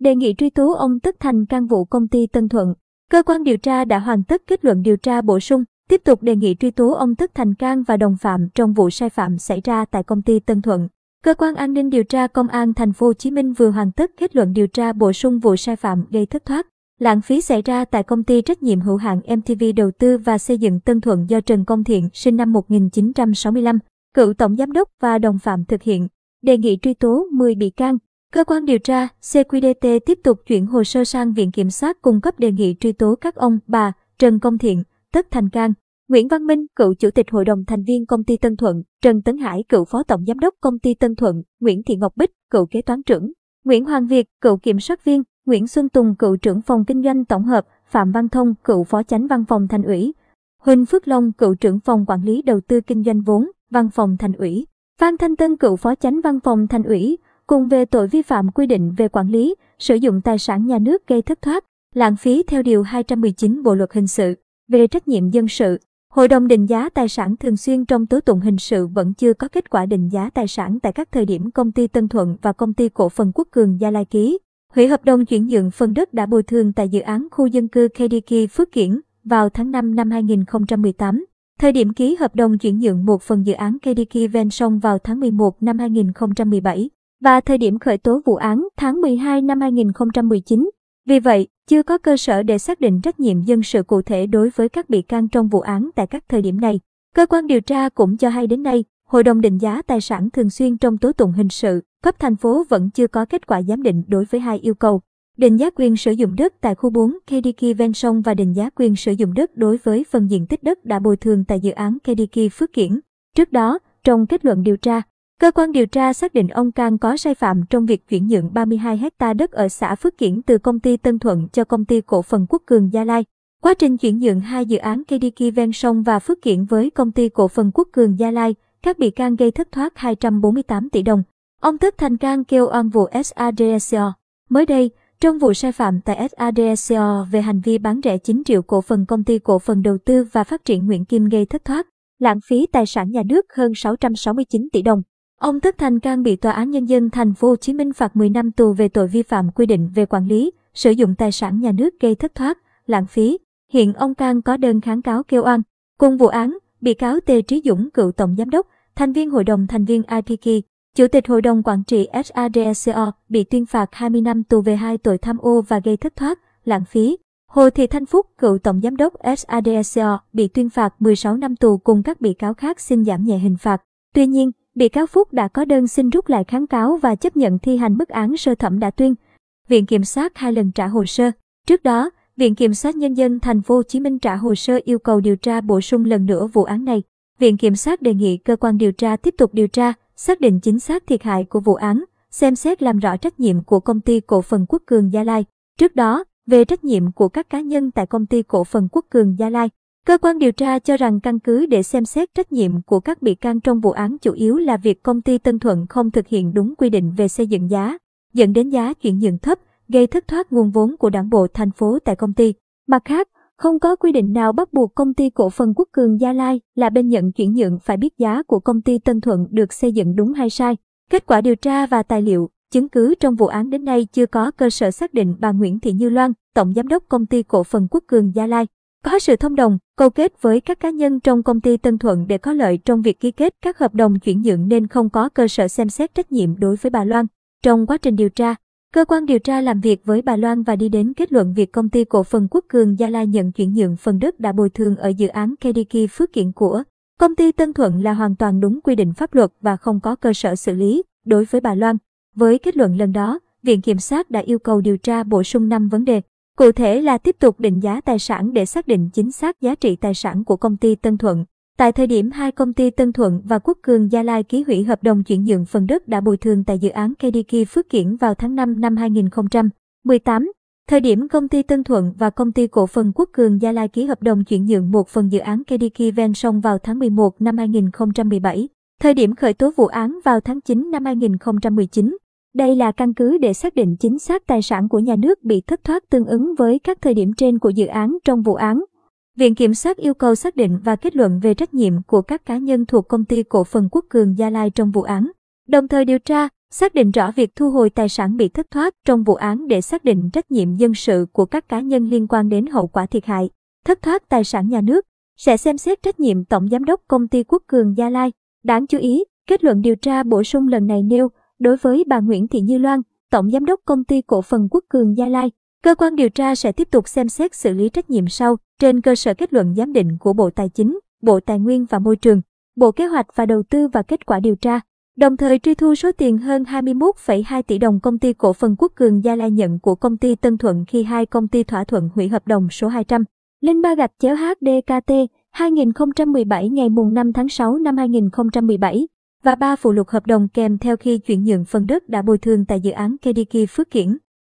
đề nghị truy tố ông Tất Thành can vụ công ty Tân Thuận. Cơ quan điều tra đã hoàn tất kết luận điều tra bổ sung, tiếp tục đề nghị truy tố ông Tất Thành Cang và đồng phạm trong vụ sai phạm xảy ra tại công ty Tân Thuận. Cơ quan an ninh điều tra công an thành phố Hồ Chí Minh vừa hoàn tất kết luận điều tra bổ sung vụ sai phạm gây thất thoát, lãng phí xảy ra tại công ty trách nhiệm hữu hạn MTV đầu tư và xây dựng Tân Thuận do Trần Công Thiện sinh năm 1965, cựu tổng giám đốc và đồng phạm thực hiện. Đề nghị truy tố 10 bị can. Cơ quan điều tra CQDT tiếp tục chuyển hồ sơ sang Viện Kiểm sát cung cấp đề nghị truy tố các ông, bà, Trần Công Thiện, Tất Thành Cang, Nguyễn Văn Minh, cựu chủ tịch hội đồng thành viên công ty Tân Thuận, Trần Tấn Hải, cựu phó tổng giám đốc công ty Tân Thuận, Nguyễn Thị Ngọc Bích, cựu kế toán trưởng, Nguyễn Hoàng Việt, cựu kiểm soát viên, Nguyễn Xuân Tùng, cựu trưởng phòng kinh doanh tổng hợp, Phạm Văn Thông, cựu phó chánh văn phòng thành ủy, Huỳnh Phước Long, cựu trưởng phòng quản lý đầu tư kinh doanh vốn, văn phòng thành ủy, Phan Thanh Tân, cựu phó chánh văn phòng thành ủy, cùng về tội vi phạm quy định về quản lý, sử dụng tài sản nhà nước gây thất thoát, lãng phí theo điều 219 Bộ luật hình sự về trách nhiệm dân sự. Hội đồng định giá tài sản thường xuyên trong tố tụng hình sự vẫn chưa có kết quả định giá tài sản tại các thời điểm công ty Tân Thuận và công ty cổ phần Quốc Cường Gia Lai ký. Hủy hợp đồng chuyển nhượng phần đất đã bồi thường tại dự án khu dân cư KDK Phước Kiển vào tháng 5 năm 2018. Thời điểm ký hợp đồng chuyển nhượng một phần dự án KDK ven sông vào tháng 11 năm 2017 và thời điểm khởi tố vụ án tháng 12 năm 2019. Vì vậy, chưa có cơ sở để xác định trách nhiệm dân sự cụ thể đối với các bị can trong vụ án tại các thời điểm này. Cơ quan điều tra cũng cho hay đến nay, Hội đồng định giá tài sản thường xuyên trong tố tụng hình sự, cấp thành phố vẫn chưa có kết quả giám định đối với hai yêu cầu. Định giá quyền sử dụng đất tại khu 4 KDK ven sông và định giá quyền sử dụng đất đối với phần diện tích đất đã bồi thường tại dự án KDK Phước Kiển. Trước đó, trong kết luận điều tra, cơ quan điều tra xác định ông Cang có sai phạm trong việc chuyển nhượng 32 hecta đất ở xã Phước Kiển từ công ty Tân Thuận cho công ty cổ phần Quốc Cường Gia Lai. Quá trình chuyển nhượng hai dự án KDK ven sông và Phước Kiển với công ty cổ phần Quốc Cường Gia Lai, các bị can gây thất thoát 248 tỷ đồng. Ông Tất Thành Cang kêu oan vụ SADSO. Mới đây, trong vụ sai phạm tại SADSO về hành vi bán rẻ 9 triệu cổ phần công ty cổ phần đầu tư và phát triển Nguyễn Kim gây thất thoát, lãng phí tài sản nhà nước hơn 669 tỷ đồng. Ông Tất Thành Cang bị tòa án nhân dân thành phố Hồ Chí Minh phạt 10 năm tù về tội vi phạm quy định về quản lý, sử dụng tài sản nhà nước gây thất thoát, lãng phí. Hiện ông Cang có đơn kháng cáo kêu oan. Cùng vụ án, bị cáo Tề Trí Dũng cựu tổng giám đốc, thành viên hội đồng thành viên IPK, chủ tịch hội đồng quản trị sadco bị tuyên phạt 20 năm tù về hai tội tham ô và gây thất thoát, lãng phí. Hồ Thị Thanh Phúc, cựu tổng giám đốc sadco bị tuyên phạt 16 năm tù cùng các bị cáo khác xin giảm nhẹ hình phạt. Tuy nhiên, bị cáo Phúc đã có đơn xin rút lại kháng cáo và chấp nhận thi hành mức án sơ thẩm đã tuyên. Viện kiểm sát hai lần trả hồ sơ. Trước đó, Viện Kiểm sát Nhân dân thành phố Hồ Chí Minh trả hồ sơ yêu cầu điều tra bổ sung lần nữa vụ án này. Viện Kiểm sát đề nghị cơ quan điều tra tiếp tục điều tra, xác định chính xác thiệt hại của vụ án, xem xét làm rõ trách nhiệm của công ty cổ phần Quốc Cường Gia Lai. Trước đó, về trách nhiệm của các cá nhân tại công ty cổ phần Quốc Cường Gia Lai, cơ quan điều tra cho rằng căn cứ để xem xét trách nhiệm của các bị can trong vụ án chủ yếu là việc công ty Tân Thuận không thực hiện đúng quy định về xây dựng giá, dẫn đến giá chuyển nhượng thấp, gây thất thoát nguồn vốn của đảng bộ thành phố tại công ty. Mặt khác, không có quy định nào bắt buộc công ty cổ phần Quốc Cường Gia Lai là bên nhận chuyển nhượng phải biết giá của công ty Tân Thuận được xây dựng đúng hay sai. Kết quả điều tra và tài liệu, chứng cứ trong vụ án đến nay chưa có cơ sở xác định bà Nguyễn Thị Như Loan, tổng giám đốc công ty cổ phần Quốc Cường Gia Lai, có sự thông đồng, câu kết với các cá nhân trong công ty Tân Thuận để có lợi trong việc ký kết các hợp đồng chuyển nhượng nên không có cơ sở xem xét trách nhiệm đối với bà Loan. Trong quá trình điều tra, Cơ quan điều tra làm việc với bà Loan và đi đến kết luận việc công ty cổ phần Quốc Cường Gia Lai nhận chuyển nhượng phần đất đã bồi thường ở dự án KDK Phước Kiển của công ty Tân Thuận là hoàn toàn đúng quy định pháp luật và không có cơ sở xử lý đối với bà Loan. Với kết luận lần đó, Viện Kiểm sát đã yêu cầu điều tra bổ sung 5 vấn đề. Cụ thể là tiếp tục định giá tài sản để xác định chính xác giá trị tài sản của công ty Tân Thuận, Tại thời điểm hai công ty Tân Thuận và Quốc Cường Gia Lai ký hủy hợp đồng chuyển nhượng phần đất đã bồi thường tại dự án KDK Phước Kiển vào tháng 5 năm 2018, thời điểm công ty Tân Thuận và công ty cổ phần Quốc Cường Gia Lai ký hợp đồng chuyển nhượng một phần dự án KDK ven sông vào tháng 11 năm 2017, thời điểm khởi tố vụ án vào tháng 9 năm 2019. Đây là căn cứ để xác định chính xác tài sản của nhà nước bị thất thoát tương ứng với các thời điểm trên của dự án trong vụ án. Viện Kiểm sát yêu cầu xác định và kết luận về trách nhiệm của các cá nhân thuộc công ty cổ phần Quốc Cường Gia Lai trong vụ án, đồng thời điều tra, Xác định rõ việc thu hồi tài sản bị thất thoát trong vụ án để xác định trách nhiệm dân sự của các cá nhân liên quan đến hậu quả thiệt hại, thất thoát tài sản nhà nước, sẽ xem xét trách nhiệm Tổng Giám đốc Công ty Quốc Cường Gia Lai. Đáng chú ý, kết luận điều tra bổ sung lần này nêu, đối với bà Nguyễn Thị Như Loan, Tổng Giám đốc Công ty Cổ phần Quốc Cường Gia Lai, cơ quan điều tra sẽ tiếp tục xem xét xử lý trách nhiệm sau trên cơ sở kết luận giám định của Bộ Tài chính, Bộ Tài nguyên và Môi trường, Bộ Kế hoạch và Đầu tư và kết quả điều tra. Đồng thời truy thu số tiền hơn 21,2 tỷ đồng công ty cổ phần Quốc Cường Gia Lai nhận của công ty Tân Thuận khi hai công ty thỏa thuận hủy hợp đồng số 200. Linh ba gạch chéo HDKT 2017 ngày mùng 5 tháng 6 năm 2017 và ba phụ lục hợp đồng kèm theo khi chuyển nhượng phần đất đã bồi thường tại dự án KDK Phước Kiển.